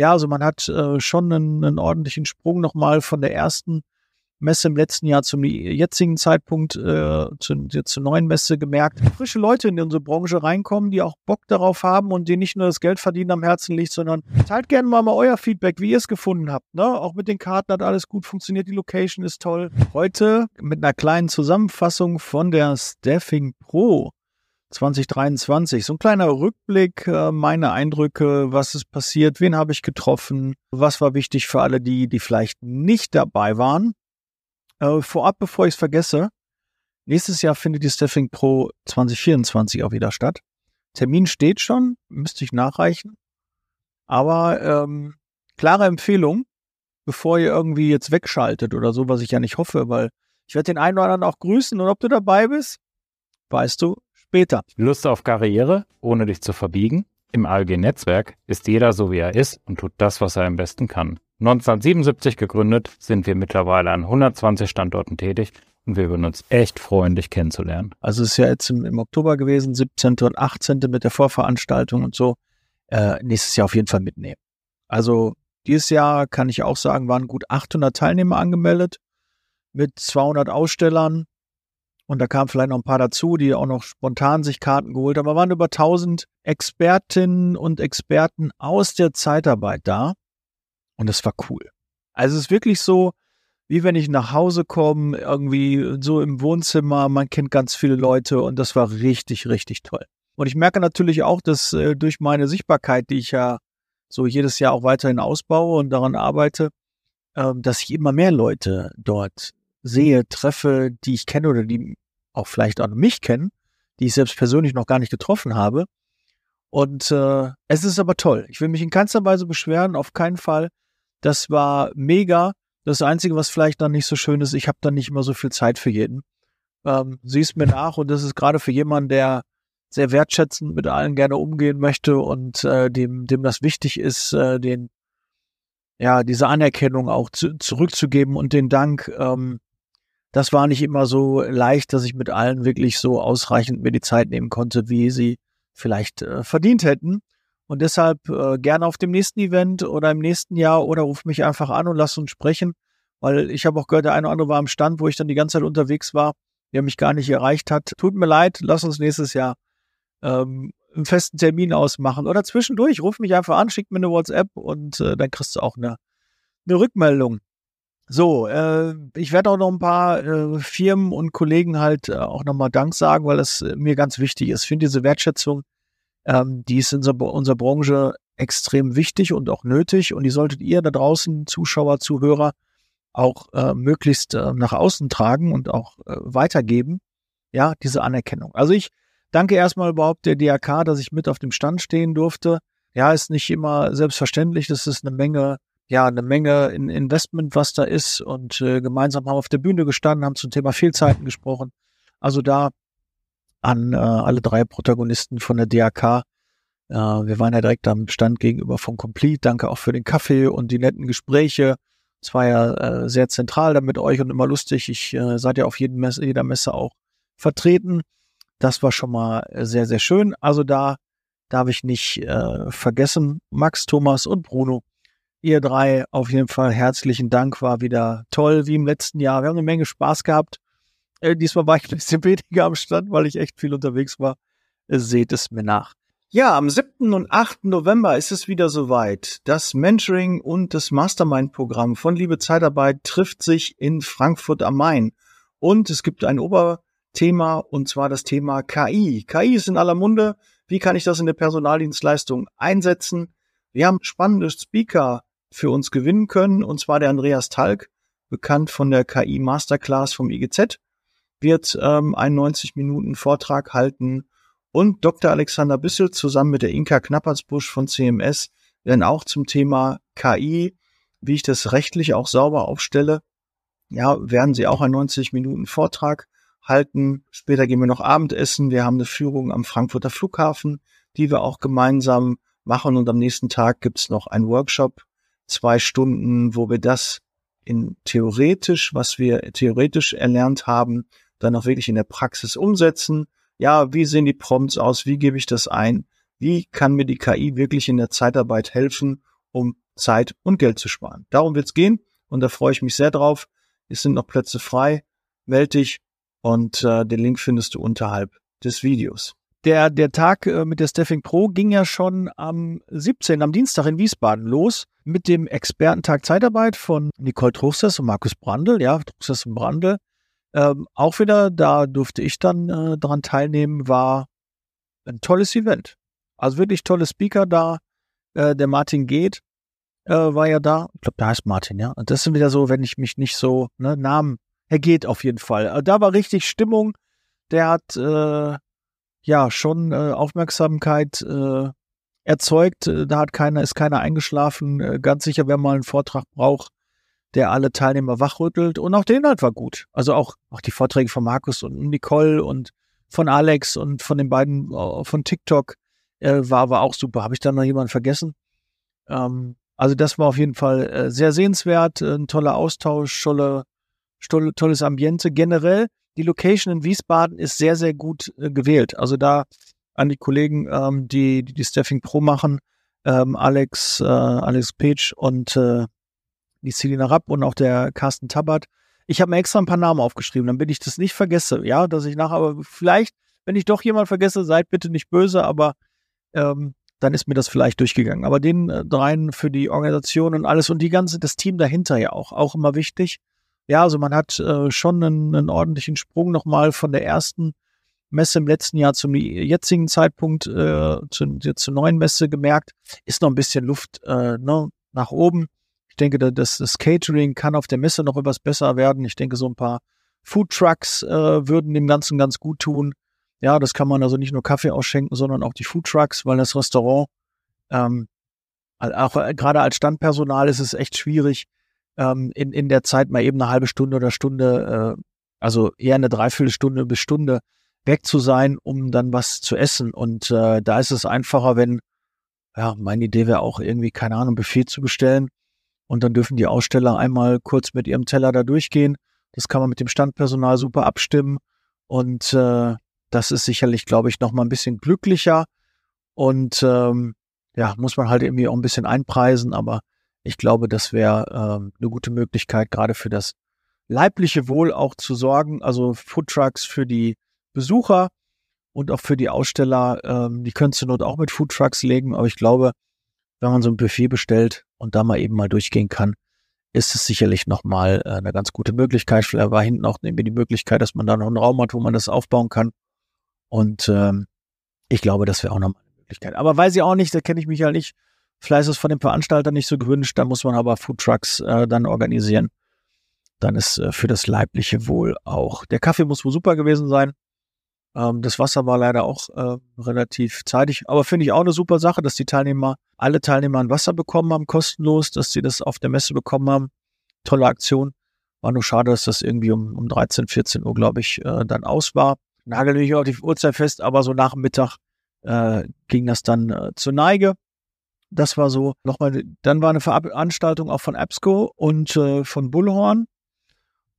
Ja, also man hat äh, schon einen, einen ordentlichen Sprung nochmal von der ersten Messe im letzten Jahr zum jetzigen Zeitpunkt äh, zu, zur neuen Messe gemerkt. Frische Leute in unsere Branche reinkommen, die auch Bock darauf haben und die nicht nur das Geld verdienen am Herzen liegt, sondern teilt gerne mal, mal euer Feedback, wie ihr es gefunden habt. Ne? Auch mit den Karten hat alles gut funktioniert, die Location ist toll. Heute mit einer kleinen Zusammenfassung von der Staffing Pro 2023. So ein kleiner Rückblick, äh, meine Eindrücke, was ist passiert, wen habe ich getroffen, was war wichtig für alle die, die vielleicht nicht dabei waren. Äh, vorab, bevor ich es vergesse, nächstes Jahr findet die Staffing Pro 2024 auch wieder statt. Termin steht schon, müsste ich nachreichen. Aber ähm, klare Empfehlung, bevor ihr irgendwie jetzt wegschaltet oder so, was ich ja nicht hoffe, weil ich werde den einen oder anderen auch grüßen und ob du dabei bist, weißt du später. Lust auf Karriere, ohne dich zu verbiegen? Im ALG-Netzwerk ist jeder so, wie er ist und tut das, was er am besten kann. 1977 gegründet, sind wir mittlerweile an 120 Standorten tätig und wir würden uns echt freuen, dich kennenzulernen. Also es ist ja jetzt im, im Oktober gewesen, 17. und 18. mit der Vorveranstaltung und so. Äh, nächstes Jahr auf jeden Fall mitnehmen. Also dieses Jahr kann ich auch sagen, waren gut 800 Teilnehmer angemeldet mit 200 Ausstellern. Und da kamen vielleicht noch ein paar dazu, die auch noch spontan sich Karten geholt haben. Aber waren über 1000 Expertinnen und Experten aus der Zeitarbeit da. Und das war cool. Also es ist wirklich so, wie wenn ich nach Hause komme, irgendwie so im Wohnzimmer, man kennt ganz viele Leute und das war richtig, richtig toll. Und ich merke natürlich auch, dass äh, durch meine Sichtbarkeit, die ich ja so jedes Jahr auch weiterhin ausbaue und daran arbeite, äh, dass ich immer mehr Leute dort sehe, treffe, die ich kenne oder die auch vielleicht auch mich kennen, die ich selbst persönlich noch gar nicht getroffen habe. Und äh, es ist aber toll. Ich will mich in keinster Weise beschweren, auf keinen Fall. Das war mega. Das Einzige, was vielleicht dann nicht so schön ist, ich habe dann nicht immer so viel Zeit für jeden. Ähm, siehst mir nach und das ist gerade für jemanden, der sehr wertschätzend mit allen gerne umgehen möchte und äh, dem, dem das wichtig ist, äh, den, ja, diese Anerkennung auch zu, zurückzugeben und den Dank. Ähm, das war nicht immer so leicht, dass ich mit allen wirklich so ausreichend mir die Zeit nehmen konnte, wie sie vielleicht äh, verdient hätten. Und deshalb äh, gerne auf dem nächsten Event oder im nächsten Jahr oder ruf mich einfach an und lass uns sprechen. Weil ich habe auch gehört, der eine oder andere war am Stand, wo ich dann die ganze Zeit unterwegs war, der mich gar nicht erreicht hat. Tut mir leid, lass uns nächstes Jahr ähm, einen festen Termin ausmachen. Oder zwischendurch, ruf mich einfach an, schick mir eine WhatsApp und äh, dann kriegst du auch eine, eine Rückmeldung. So, äh, ich werde auch noch ein paar äh, Firmen und Kollegen halt äh, auch nochmal Dank sagen, weil es äh, mir ganz wichtig ist. Ich finde diese Wertschätzung ähm, die ist in unserer, unserer Branche extrem wichtig und auch nötig und die solltet ihr da draußen, Zuschauer, Zuhörer, auch äh, möglichst äh, nach außen tragen und auch äh, weitergeben. Ja, diese Anerkennung. Also ich danke erstmal überhaupt der DRK, dass ich mit auf dem Stand stehen durfte. Ja, ist nicht immer selbstverständlich. Das ist eine Menge, ja, eine Menge in Investment, was da ist. Und äh, gemeinsam haben wir auf der Bühne gestanden, haben zum Thema Fehlzeiten gesprochen. Also da an äh, alle drei Protagonisten von der DAK. Äh, wir waren ja direkt am Stand gegenüber von Complete. Danke auch für den Kaffee und die netten Gespräche. Es war ja äh, sehr zentral da mit euch und immer lustig. Ich äh, seid ja auf jeden Messe, jeder Messe auch vertreten. Das war schon mal sehr, sehr schön. Also da darf ich nicht äh, vergessen. Max, Thomas und Bruno. Ihr drei auf jeden Fall herzlichen Dank. War wieder toll wie im letzten Jahr. Wir haben eine Menge Spaß gehabt. Äh, diesmal war ich ein bisschen weniger am Stand, weil ich echt viel unterwegs war. Äh, seht es mir nach. Ja, am 7. und 8. November ist es wieder soweit. Das Mentoring und das Mastermind-Programm von Liebe Zeitarbeit trifft sich in Frankfurt am Main. Und es gibt ein Oberthema, und zwar das Thema KI. KI ist in aller Munde. Wie kann ich das in der Personaldienstleistung einsetzen? Wir haben spannende Speaker für uns gewinnen können, und zwar der Andreas Talk, bekannt von der KI Masterclass vom IGZ wird ähm, einen 90 Minuten Vortrag halten und Dr. Alexander Bissel zusammen mit der Inka Knappertsbusch von CMS werden auch zum Thema KI, wie ich das rechtlich auch sauber aufstelle, ja, werden sie auch einen 90 Minuten Vortrag halten. Später gehen wir noch Abendessen. Wir haben eine Führung am Frankfurter Flughafen, die wir auch gemeinsam machen. Und am nächsten Tag gibt's noch einen Workshop, zwei Stunden, wo wir das in theoretisch, was wir theoretisch erlernt haben, dann auch wirklich in der Praxis umsetzen. Ja, wie sehen die Prompts aus? Wie gebe ich das ein? Wie kann mir die KI wirklich in der Zeitarbeit helfen, um Zeit und Geld zu sparen. Darum wird's gehen und da freue ich mich sehr drauf. Es sind noch Plätze frei, melde und äh, den Link findest du unterhalb des Videos. Der, der Tag äh, mit der Staffing Pro ging ja schon am 17., am Dienstag in Wiesbaden los mit dem Expertentag Zeitarbeit von Nicole Truchsess und Markus Brandl, ja, Truchsess und Brandl. Ähm, auch wieder, da durfte ich dann äh, dran teilnehmen, war ein tolles Event. Also wirklich tolle Speaker da. Äh, der Martin Geht äh, war ja da. Ich glaube, der heißt Martin, ja. Und das sind wieder so, wenn ich mich nicht so, ne, Namen, er geht auf jeden Fall. Äh, da war richtig Stimmung. Der hat äh, ja schon äh, Aufmerksamkeit äh, erzeugt. Äh, da hat keiner, ist keiner eingeschlafen. Äh, ganz sicher, wer mal einen Vortrag braucht, der alle Teilnehmer wachrüttelt. Und auch der Inhalt war gut. Also auch, auch die Vorträge von Markus und Nicole und von Alex und von den beiden äh, von TikTok äh, war, war auch super. Habe ich da noch jemanden vergessen? Ähm, also das war auf jeden Fall äh, sehr sehenswert, ein toller Austausch, tolle, tolle, tolles Ambiente. Generell, die Location in Wiesbaden ist sehr, sehr gut äh, gewählt. Also da an die Kollegen, ähm, die, die die Staffing Pro machen, ähm, Alex, äh, Alex Page und äh, die Selina Rapp und auch der Carsten Tabat. Ich habe mir extra ein paar Namen aufgeschrieben, damit ich das nicht vergesse. Ja, dass ich nachher, aber vielleicht, wenn ich doch jemand vergesse, seid bitte nicht böse, aber ähm, dann ist mir das vielleicht durchgegangen. Aber den äh, dreien für die Organisation und alles und die ganze, das Team dahinter ja auch, auch immer wichtig. Ja, also man hat äh, schon einen, einen ordentlichen Sprung nochmal von der ersten Messe im letzten Jahr zum jetzigen Zeitpunkt äh, zu, zur neuen Messe gemerkt. Ist noch ein bisschen Luft äh, ne, nach oben. Ich denke, das, das Catering kann auf der Messe noch etwas besser werden. Ich denke, so ein paar Food Trucks äh, würden dem Ganzen ganz gut tun. Ja, das kann man also nicht nur Kaffee ausschenken, sondern auch die Food Trucks, weil das Restaurant, ähm, auch äh, gerade als Standpersonal ist es echt schwierig, ähm, in, in der Zeit mal eben eine halbe Stunde oder Stunde, äh, also eher eine Dreiviertelstunde bis Stunde weg zu sein, um dann was zu essen. Und äh, da ist es einfacher, wenn, ja, meine Idee wäre auch irgendwie, keine Ahnung, Buffet zu bestellen. Und dann dürfen die Aussteller einmal kurz mit ihrem Teller da durchgehen. Das kann man mit dem Standpersonal super abstimmen. Und äh, das ist sicherlich, glaube ich, noch mal ein bisschen glücklicher. Und ähm, ja, muss man halt irgendwie auch ein bisschen einpreisen. Aber ich glaube, das wäre ähm, eine gute Möglichkeit, gerade für das leibliche Wohl auch zu sorgen. Also Foodtrucks für die Besucher und auch für die Aussteller. Ähm, die können zur Not auch mit Foodtrucks legen, aber ich glaube, wenn man so ein Buffet bestellt und da mal eben mal durchgehen kann, ist es sicherlich nochmal äh, eine ganz gute Möglichkeit. Vielleicht war hinten auch irgendwie die Möglichkeit, dass man da noch einen Raum hat, wo man das aufbauen kann. Und ähm, ich glaube, das wäre auch nochmal eine Möglichkeit. Aber weiß ich auch nicht, da kenne ich mich ja nicht. Vielleicht ist es von dem Veranstalter nicht so gewünscht, da muss man aber Foodtrucks äh, dann organisieren. Dann ist äh, für das leibliche Wohl auch. Der Kaffee muss wohl super gewesen sein. Ähm, das Wasser war leider auch äh, relativ zeitig, aber finde ich auch eine super Sache, dass die Teilnehmer, alle Teilnehmer ein Wasser bekommen haben, kostenlos, dass sie das auf der Messe bekommen haben. Tolle Aktion. War nur schade, dass das irgendwie um, um 13, 14 Uhr, glaube ich, äh, dann aus war. Nagel nicht auf die Uhrzeit fest, aber so nach dem Mittag äh, ging das dann äh, zur Neige. Das war so nochmal, dann war eine Veranstaltung auch von AppSco und äh, von Bullhorn.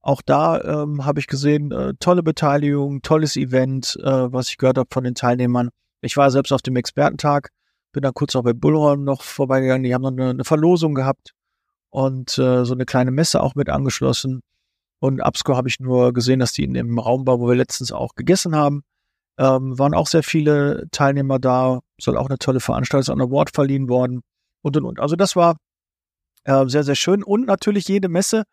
Auch da ähm, habe ich gesehen, äh, tolle Beteiligung, tolles Event, äh, was ich gehört habe von den Teilnehmern. Ich war selbst auf dem Expertentag, bin dann kurz auch bei Bullhorn noch vorbeigegangen. Die haben noch eine, eine Verlosung gehabt und äh, so eine kleine Messe auch mit angeschlossen. Und Absco habe ich nur gesehen, dass die in dem Raum war, wo wir letztens auch gegessen haben. Ähm, waren auch sehr viele Teilnehmer da. Soll auch eine tolle Veranstaltung, ein Award verliehen worden und und und. Also das war äh, sehr, sehr schön. Und natürlich jede Messe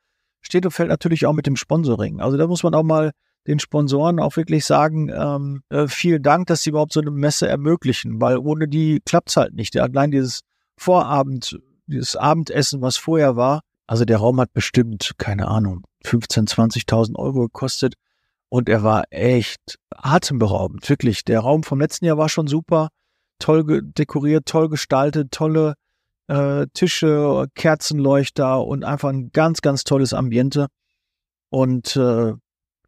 steht und fällt natürlich auch mit dem Sponsoring. Also da muss man auch mal den Sponsoren auch wirklich sagen, ähm, äh, vielen Dank, dass sie überhaupt so eine Messe ermöglichen, weil ohne die klappt's halt nicht. Allein dieses Vorabend, dieses Abendessen, was vorher war, also der Raum hat bestimmt, keine Ahnung, 15, 20.000 Euro gekostet und er war echt atemberaubend, wirklich. Der Raum vom letzten Jahr war schon super, toll dekoriert, toll gestaltet, tolle äh, Tische, Kerzenleuchter und einfach ein ganz, ganz tolles Ambiente. Und äh,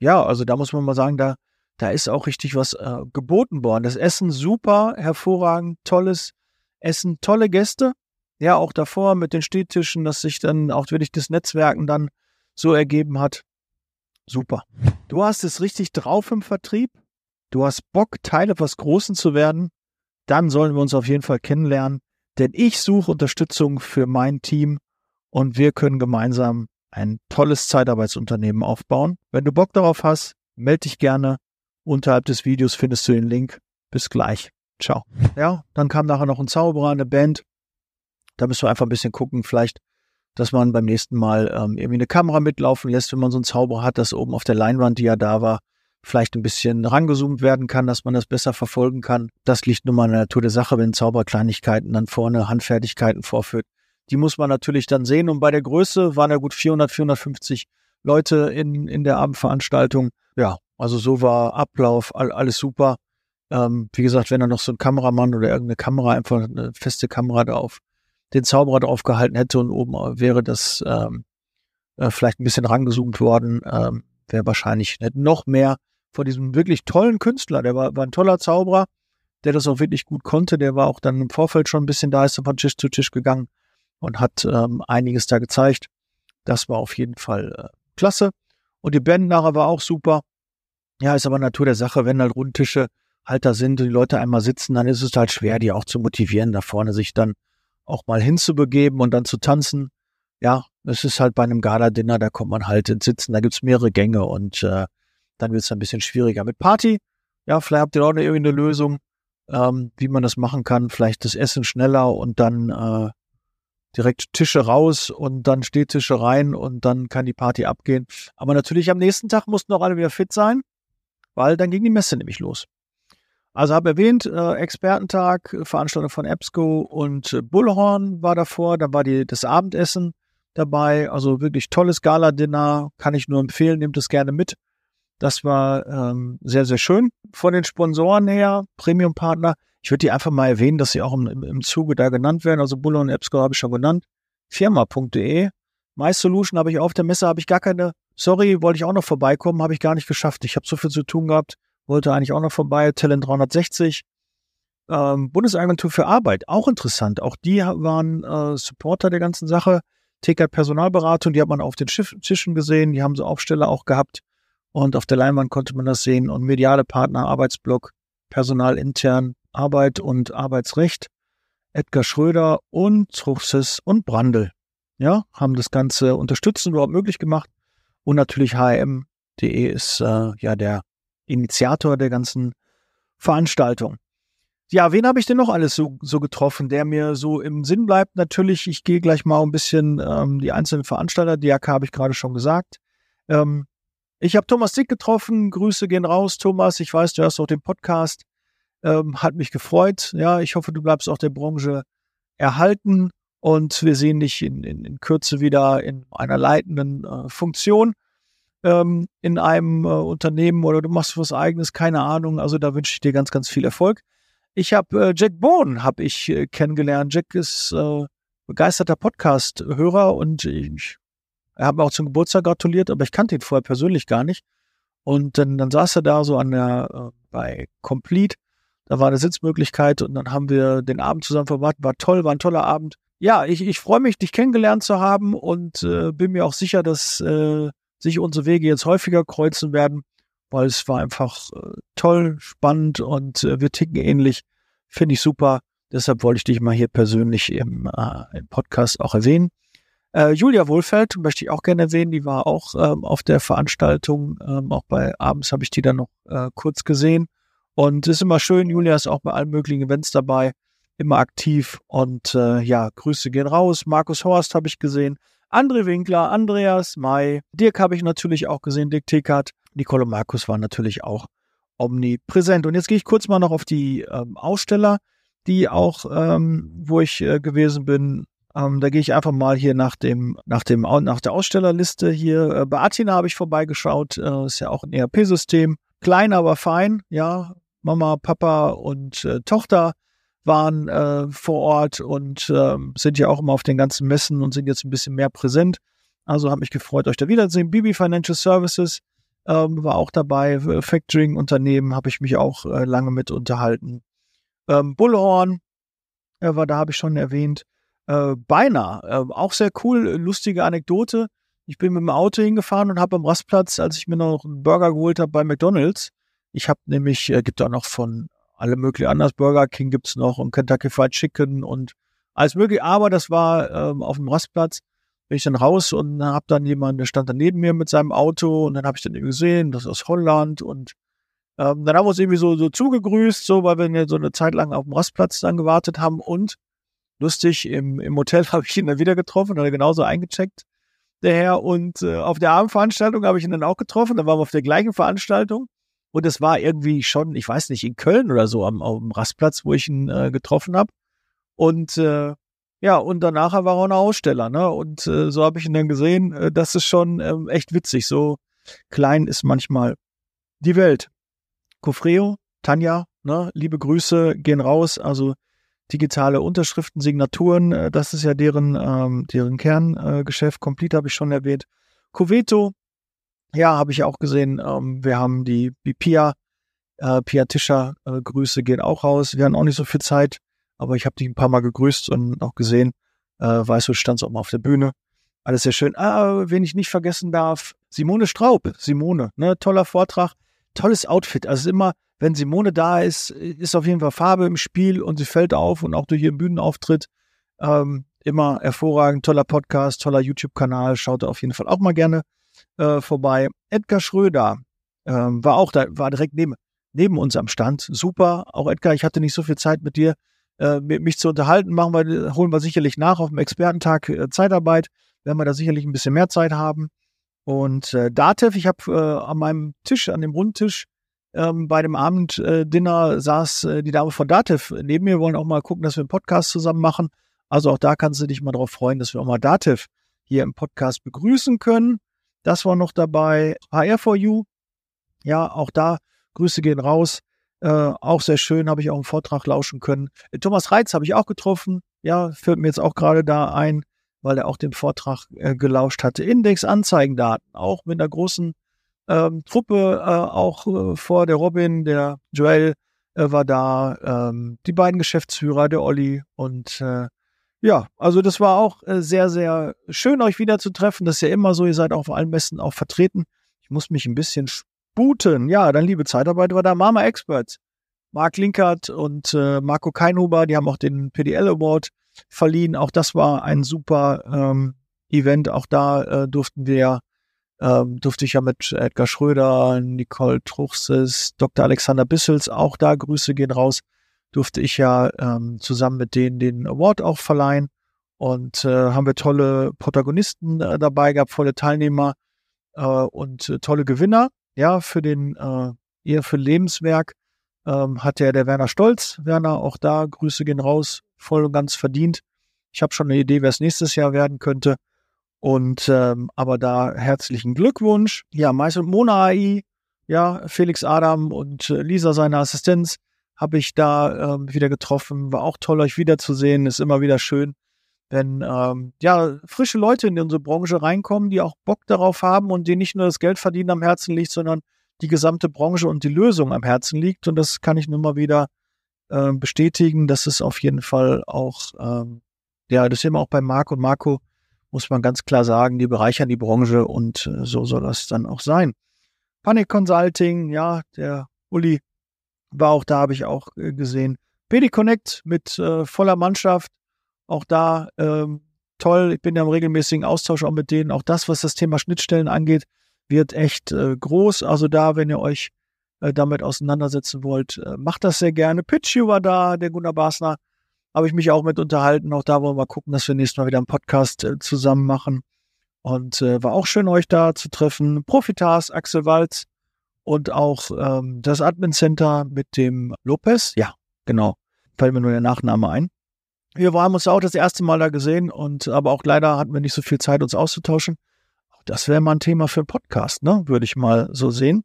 ja, also da muss man mal sagen, da, da ist auch richtig was äh, geboten worden. Das Essen super, hervorragend, tolles Essen, tolle Gäste. Ja, auch davor mit den Stehtischen, dass sich dann auch wirklich das Netzwerken dann so ergeben hat. Super. Du hast es richtig drauf im Vertrieb. Du hast Bock, Teil etwas Großen zu werden. Dann sollen wir uns auf jeden Fall kennenlernen. denn ich suche Unterstützung für mein Team und wir können gemeinsam ein tolles Zeitarbeitsunternehmen aufbauen. Wenn du Bock darauf hast, melde dich gerne. Unterhalb des Videos findest du den Link. Bis gleich. Ciao. Ja, dann kam nachher noch ein Zauberer, eine Band. Da müssen wir einfach ein bisschen gucken, vielleicht, dass man beim nächsten Mal ähm, irgendwie eine Kamera mitlaufen lässt, wenn man so einen Zauberer hat, dass oben auf der Leinwand, die ja da war, vielleicht ein bisschen rangezoomt werden kann, dass man das besser verfolgen kann. Das liegt nun mal in der Natur der Sache, wenn Zauberkleinigkeiten dann vorne Handfertigkeiten vorführt. Die muss man natürlich dann sehen. Und bei der Größe waren ja gut 400, 450 Leute in, in der Abendveranstaltung. Ja, also so war Ablauf, all, alles super. Ähm, wie gesagt, wenn da noch so ein Kameramann oder irgendeine Kamera, einfach eine feste Kamera drauf, den Zauberer drauf gehalten hätte und oben wäre das ähm, äh, vielleicht ein bisschen rangezoomt worden, ähm, wäre wahrscheinlich noch mehr von diesem wirklich tollen Künstler. Der war, war ein toller Zauberer, der das auch wirklich gut konnte. Der war auch dann im Vorfeld schon ein bisschen da, ist von Tisch zu Tisch gegangen und hat ähm, einiges da gezeigt. Das war auf jeden Fall äh, klasse. Und die Band nachher war auch super. Ja, ist aber Natur der Sache, wenn halt Rundtische halt da sind und die Leute einmal sitzen, dann ist es halt schwer, die auch zu motivieren, da vorne sich dann auch mal hinzubegeben und dann zu tanzen. Ja, es ist halt bei einem Gala-Dinner, da kommt man halt ins Sitzen, da gibt's mehrere Gänge und äh, dann wird's ein bisschen schwieriger. Mit Party, ja, vielleicht habt ihr auch irgendwie eine Lösung, ähm, wie man das machen kann. Vielleicht das Essen schneller und dann äh, direkt Tische raus und dann Stehtische rein und dann kann die Party abgehen. Aber natürlich am nächsten Tag mussten auch alle wieder fit sein, weil dann ging die Messe nämlich los. Also habe erwähnt, äh, Expertentag, Veranstaltung von EBSCO und äh, Bullhorn war davor, dann war die, das Abendessen dabei, also wirklich tolles Gala-Dinner, kann ich nur empfehlen, nehmt es gerne mit. Das war ähm, sehr, sehr schön. Von den Sponsoren her, Premium-Partner, ich würde die einfach mal erwähnen, dass sie auch im, im Zuge da genannt werden. Also Bullhorn und EBSCO habe ich schon genannt. Firma.de. MySolution habe ich auf der Messe, habe ich gar keine, sorry, wollte ich auch noch vorbeikommen, habe ich gar nicht geschafft. Ich habe so viel zu tun gehabt wollte eigentlich auch noch vorbei, Talent 360. Ähm, Bundesagentur für Arbeit, auch interessant. Auch die waren äh, Supporter der ganzen Sache. TK Personalberatung, die hat man auf den Schiff Tischen gesehen, die haben so Aufsteller auch gehabt. Und auf der Leinwand konnte man das sehen. Und mediale Partner, Arbeitsblock, Personal intern, Arbeit und Arbeitsrecht, Edgar Schröder und Truchsess und Brandl. Ja, haben das Ganze unterstützt überhaupt möglich gemacht. Und natürlich HM.de ist äh, ja der Initiator der ganzen Veranstaltung. Ja, wen habe ich denn noch alles so, so getroffen, der mir so im Sinn bleibt? Natürlich, ich gehe gleich mal ein bisschen ähm, die einzelnen Veranstalter, DRK habe ich gerade schon gesagt. Ähm, ich habe Thomas Dick getroffen, Grüße gehen raus, Thomas, ich weiß, du hörst auch den Podcast, ähm, hat mich gefreut. Ja, ich hoffe, du bleibst auch der Branche erhalten und wir sehen dich in, in, in Kürze wieder in einer leitenden äh, Funktion ähm, in einem äh, Unternehmen oder du machst was eigenes, keine Ahnung. Also da wünsche ich dir ganz, ganz viel Erfolg. Ich habe äh, Jack Bohn habe ich äh, kennengelernt. Jack ist äh, begeisterter Podcast-Hörer und ich, er hat mir auch zum Geburtstag gratuliert, aber ich kannte ihn vorher persönlich gar nicht. Und dann, dann saß er da so an der äh, bei Complete. Da war eine Sitzmöglichkeit und dann haben wir den Abend zusammen verbracht. War toll, war ein toller Abend. Ja, ich, ich freue mich, dich kennengelernt zu haben und äh, bin mir auch sicher, dass sich unsere Wege jetzt häufiger kreuzen werden, weil es war einfach äh, toll, spannend und äh, wir ticken ähnlich. Finde ich super. Deshalb wollte ich dich mal hier persönlich im, äh, im Podcast auch erwähnen. Äh, Julia Wohlfeld möchte ich auch gerne erwähnen. Die war auch ähm, auf der Veranstaltung. Ähm, auch bei abends habe ich die dann noch äh, kurz gesehen. Und es ist immer schön. Julia ist auch bei allen möglichen Events dabei, immer aktiv. Und äh, ja, Grüße gehen raus. Markus Horst habe ich gesehen. André Winkler, Andreas May, Dirk habe ich natürlich auch gesehen, Dirk Tickert, Nicole Markus war natürlich auch omnipräsent. Und jetzt gehe ich kurz mal noch auf die ähm, Aussteller, die auch, ähm, wo ich äh, gewesen bin. Ähm, da gehe ich einfach mal hier nach dem, nach dem, nach der Ausstellerliste hier. Äh, bei Athena habe ich vorbeigeschaut, äh, ist ja auch ein ERP-System. Klein, aber fein, ja. Mama, Papa und äh, Tochter waren äh, vor Ort und ähm, sind ja auch immer auf den ganzen Messen und sind jetzt ein bisschen mehr präsent. Also habe mich gefreut, euch da wiederzusehen. Bibi Financial Services ähm, war auch dabei. Factoring-Unternehmen habe ich mich auch äh, lange mit unterhalten. Ähm, Bullhorn äh, war da, habe ich schon erwähnt. Äh, Beinahe, äh, auch sehr cool, lustige Anekdote. Ich bin mit dem Auto hingefahren und habe am Rastplatz, als ich mir noch einen Burger geholt habe bei McDonalds, ich habe nämlich, äh, gibt auch noch von alle möglichen anders. Burger King gibt's noch und Kentucky Fried Chicken und alles mögliche. Aber das war ähm, auf dem Rastplatz. Bin ich dann raus und habe dann jemanden, der stand dann neben mir mit seinem Auto und dann habe ich dann irgendwie gesehen, das ist aus Holland und ähm, dann haben wir uns irgendwie so, so zugegrüßt, so, weil wir so eine Zeit lang auf dem Rastplatz dann gewartet haben und lustig, im, im Hotel habe ich ihn dann wieder getroffen, hat er genauso eingecheckt, der Herr. Und äh, auf der Abendveranstaltung habe ich ihn dann auch getroffen, dann waren wir auf der gleichen Veranstaltung. Und es war irgendwie schon, ich weiß nicht, in Köln oder so am, am Rastplatz, wo ich ihn äh, getroffen habe. Und äh, ja, und danach war er auch ein Aussteller, ne? Und äh, so habe ich ihn dann gesehen. Äh, das ist schon äh, echt witzig. So klein ist manchmal die Welt. Cofreo, Tanja, ne? Liebe Grüße gehen raus. Also digitale Unterschriften, Signaturen, äh, das ist ja deren, ähm, deren Kerngeschäft. Äh, Complete habe ich schon erwähnt. Coveto, ja, habe ich auch gesehen. Ähm, wir haben die, die Pia, äh, Pia Tischer, äh, Grüße gehen auch raus. Wir haben auch nicht so viel Zeit, aber ich habe die ein paar Mal gegrüßt und auch gesehen. Äh, du standst auch mal auf der Bühne. Alles sehr schön. Ah, wen ich nicht vergessen darf, Simone Straub. Simone, ne, toller Vortrag, tolles Outfit. Also immer, wenn Simone da ist, ist auf jeden Fall Farbe im Spiel und sie fällt auf und auch durch ihren Bühnenauftritt. Ähm, immer hervorragend, toller Podcast, toller YouTube-Kanal. Schaut da auf jeden Fall auch mal gerne äh, vorbei. Edgar Schröder ähm, war auch da, war direkt neben, neben uns am Stand. Super. Auch Edgar, ich hatte nicht so viel Zeit mit dir, äh, mich zu unterhalten. Machen wir, holen wir sicherlich nach auf dem Expertentag äh, Zeitarbeit. Werden wir da sicherlich ein bisschen mehr Zeit haben. Und äh, Datev, ich habe äh, an meinem Tisch, an dem Rundtisch, ähm, bei dem Abenddinner äh, saß äh, die Dame von Datev neben mir. Wir wollen auch mal gucken, dass wir einen Podcast zusammen machen. Also auch da kannst du dich mal darauf freuen, dass wir auch mal Datev hier im Podcast begrüßen können. Das war noch dabei. HR4U, ja, auch da Grüße gehen raus. Äh, auch sehr schön, habe ich auch einen Vortrag lauschen können. Äh, Thomas Reitz habe ich auch getroffen. Ja, fällt mir jetzt auch gerade da ein, weil er auch den Vortrag äh, gelauscht hatte. Index-Anzeigendaten, auch mit einer großen ähm, Truppe, äh, auch äh, vor der Robin, der Joel äh, war da, ähm, die beiden Geschäftsführer, der Olli und ja, also das war auch äh, sehr, sehr schön, euch wieder zu treffen. Das ist ja immer so, ihr seid auf allen Messen auch vertreten. Ich muss mich ein bisschen sputen. Ja, dann liebe Zeitarbeit war da Mama Experts. Marc Linkert und äh, Marco Keinhuber, die haben auch den PDL Award verliehen. Auch das war ein super ähm, Event. Auch da äh, durften wir, ähm, durfte ich ja mit Edgar Schröder, Nicole Truchses, Dr. Alexander Bissels, auch da Grüße gehen raus, durfte ich ja ähm, zusammen mit denen den Award auch verleihen. Und äh, haben wir tolle Protagonisten äh, dabei gehabt, volle Teilnehmer äh, und äh, tolle Gewinner. Ja, für den äh, eher für Lebenswerk ähm, hat ja der Werner Stolz. Werner, auch da Grüße gehen raus, voll und ganz verdient. Ich habe schon eine Idee, wer es nächstes Jahr werden könnte. Und ähm, aber da herzlichen Glückwunsch. Ja, Mais und Mona AI, ja, Felix Adam und äh, Lisa, seine Assistenz, habe ich da ähm, wieder getroffen. War auch toll, euch wiederzusehen. Ist immer wieder schön, wenn ähm, ja frische Leute in unsere Branche reinkommen, die auch Bock darauf haben und die nicht nur das Geld verdienen am Herzen liegt, sondern die gesamte Branche und die Lösung am Herzen liegt. Und das kann ich nur mal wieder äh, bestätigen. Das ist auf jeden Fall auch, ähm, ja, das ist immer auch bei Marco und Marco, muss man ganz klar sagen, die bereichern die Branche und äh, so soll das dann auch sein. Panic Consulting, ja, der Uli war auch da, habe ich auch äh, gesehen. PD Connect mit äh, voller Mannschaft, auch da ähm, toll. Ich bin ja im regelmäßigen Austausch auch mit denen. Auch das, was das Thema Schnittstellen angeht, wird echt äh, groß. Also da, wenn ihr euch äh, damit auseinandersetzen wollt, äh, macht das sehr gerne. Pitchu war da, der Gunnar Basner, habe ich mich auch mit unterhalten. Auch da wollen wir gucken, dass wir nächstes Mal wieder einen Podcast äh, zusammen machen. Und war auch schön, euch da zu treffen. Profitas, Axel Walz und auch ähm, das Admin Center mit dem Lopez. Ja, genau. Fällt mir nur der Nachname ein. Wir haben uns auch das erste Mal da gesehen und aber auch leider hatten wir nicht so viel Zeit, uns auszutauschen. Das wäre mal ein Thema für einen Podcast, ne? Würde ich mal so sehen.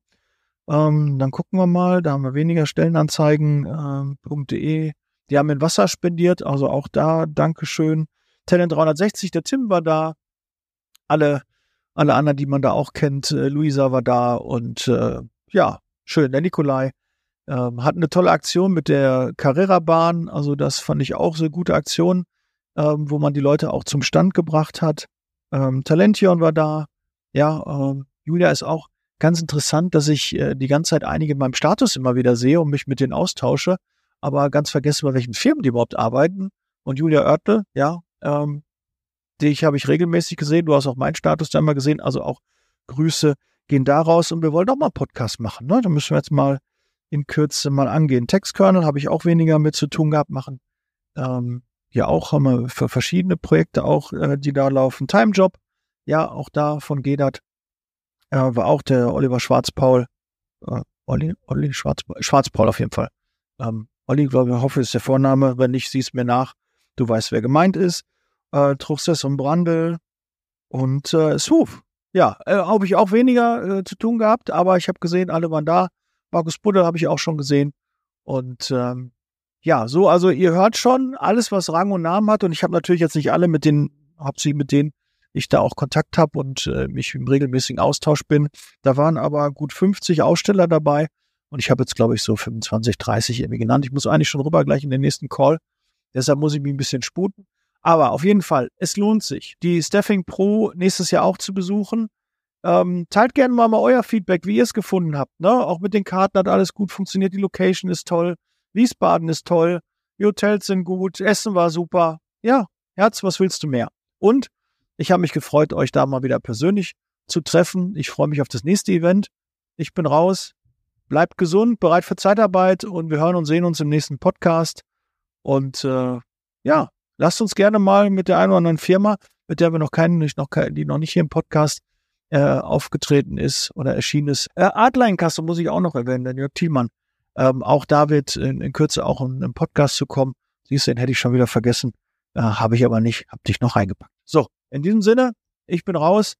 Ähm, dann gucken wir mal, da haben wir weniger Stellenanzeigen.de. Ähm, die haben mir Wasser spendiert, also auch da Dankeschön. Talent 360, der Tim war da. Alle, alle anderen, die man da auch kennt. Äh, Luisa war da und äh, ja, schön. Der Nikolai ähm, hat eine tolle Aktion mit der Carrera-Bahn. Also das fand ich auch so gute Aktion, ähm, wo man die Leute auch zum Stand gebracht hat. Ähm, Talention war da. Ja, ähm, Julia ist auch ganz interessant, dass ich äh, die ganze Zeit einige in meinem Status immer wieder sehe und mich mit denen austausche, aber ganz vergesse, bei welchen Firmen die überhaupt arbeiten. und Julia Oertle, ja, ähm, dich habe ich regelmäßig gesehen. Du hast auch meinen Status da immer gesehen. Also auch Grüße gehen da raus und wir wollen doch mal einen Podcast machen. Ne? Da müssen wir jetzt mal in Kürze mal angehen. Textkernel habe ich auch weniger mit zu tun gehabt, machen ähm, ja auch, haben wir für verschiedene Projekte auch, äh, die da laufen. Timejob, ja, auch da von GEDAT äh, war auch der Oliver Schwarzpaul, äh, Olli, Olli Schwarz, Schwarzpaul auf jeden Fall. Ähm, Olli, glaube ich, hoffe, ist der Vorname. Wenn nicht, siehst mir nach. Du weißt, wer gemeint ist. Äh, Truchsess und Brandel und äh, Suf. Ja, äh, habe ich auch weniger äh, zu tun gehabt, aber ich habe gesehen, alle waren da. Markus Buddel habe ich auch schon gesehen. Und ähm, ja, so, also ihr hört schon alles, was Rang und Namen hat. Und ich habe natürlich jetzt nicht alle mit denen, hauptsächlich mit denen ich da auch Kontakt habe und äh, mich im regelmäßigen Austausch bin. Da waren aber gut 50 Aussteller dabei. Und ich habe jetzt, glaube ich, so 25, 30 irgendwie genannt. Ich muss eigentlich schon rüber gleich in den nächsten Call. Deshalb muss ich mich ein bisschen sputen. Aber auf jeden Fall, es lohnt sich, die Staffing Pro nächstes Jahr auch zu besuchen. Ähm, teilt gerne mal, mal euer Feedback, wie ihr es gefunden habt. Ne? Auch mit den Karten hat alles gut funktioniert. Die Location ist toll. Wiesbaden ist toll. Die Hotels sind gut. Essen war super. Ja, Herz, was willst du mehr? Und ich habe mich gefreut, euch da mal wieder persönlich zu treffen. Ich freue mich auf das nächste Event. Ich bin raus. Bleibt gesund, bereit für Zeitarbeit und wir hören und sehen uns im nächsten Podcast. Und äh, ja, lasst uns gerne mal mit der einen oder anderen Firma, mit der wir noch keinen, noch, die noch nicht hier im Podcast äh, aufgetreten ist oder erschienen ist. Äh, Adleinkasse muss ich auch noch erwähnen, der Jörg Thielmann. Ähm, auch da wird in, in Kürze auch ein, ein Podcast zu kommen. Siehst du, den hätte ich schon wieder vergessen. Äh, Habe ich aber nicht, hab dich noch reingepackt. So, in diesem Sinne, ich bin raus.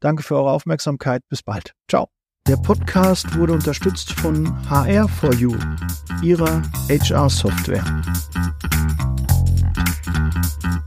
Danke für eure Aufmerksamkeit. Bis bald. Ciao. Der Podcast wurde unterstützt von HR4U, ihrer HR-Software. Thank you.